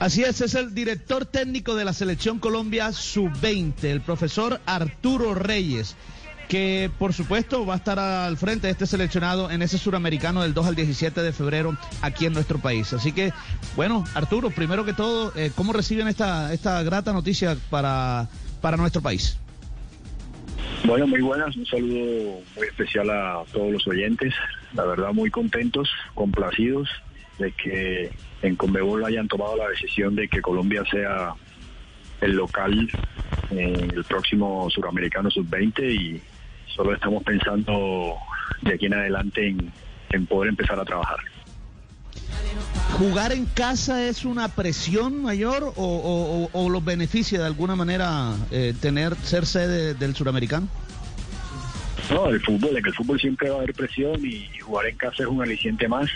Así es, es el director técnico de la Selección Colombia Sub-20, el profesor Arturo Reyes, que por supuesto va a estar al frente de este seleccionado en ese suramericano del 2 al 17 de febrero aquí en nuestro país. Así que, bueno, Arturo, primero que todo, eh, ¿cómo reciben esta, esta grata noticia para, para nuestro país? Bueno, muy buenas, un saludo muy especial a todos los oyentes, la verdad muy contentos, complacidos de que en Conmebol hayan tomado la decisión de que Colombia sea el local en el próximo Suramericano Sub-20 y solo estamos pensando de aquí en adelante en, en poder empezar a trabajar. ¿Jugar en casa es una presión mayor o, o, o los beneficia de alguna manera eh, tener ser sede del suramericano? No, el fútbol, en el fútbol siempre va a haber presión y jugar en casa es un aliciente más.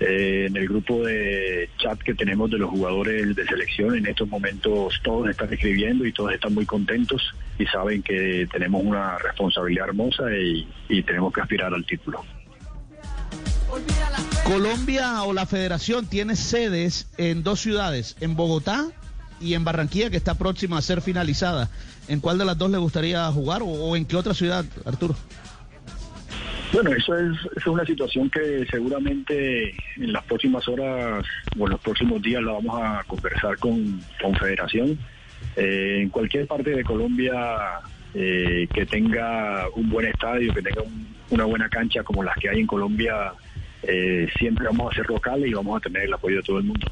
Eh, en el grupo de chat que tenemos de los jugadores de selección, en estos momentos todos están escribiendo y todos están muy contentos y saben que tenemos una responsabilidad hermosa y, y tenemos que aspirar al título. Colombia o la federación tiene sedes en dos ciudades, en Bogotá y en Barranquilla, que está próxima a ser finalizada. ¿En cuál de las dos le gustaría jugar o, o en qué otra ciudad, Arturo? Bueno, eso es, es una situación que seguramente en las próximas horas o en los próximos días la vamos a conversar con Confederación. Eh, en cualquier parte de Colombia eh, que tenga un buen estadio, que tenga un, una buena cancha como las que hay en Colombia, eh, siempre vamos a ser locales y vamos a tener el apoyo de todo el mundo.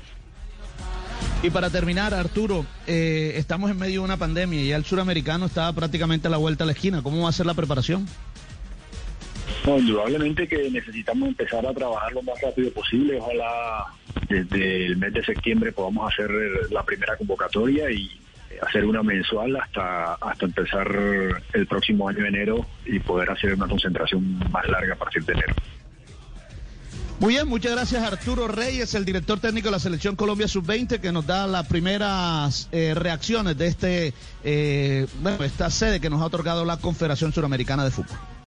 Y para terminar, Arturo, eh, estamos en medio de una pandemia y el suramericano está prácticamente a la vuelta a la esquina. ¿Cómo va a ser la preparación? No, indudablemente que necesitamos empezar a trabajar lo más rápido posible. Ojalá desde el mes de septiembre podamos hacer la primera convocatoria y hacer una mensual hasta, hasta empezar el próximo año de enero y poder hacer una concentración más larga a partir de enero. Muy bien, muchas gracias Arturo Reyes, el director técnico de la Selección Colombia Sub-20, que nos da las primeras eh, reacciones de este, eh, bueno, esta sede que nos ha otorgado la Confederación Suramericana de Fútbol.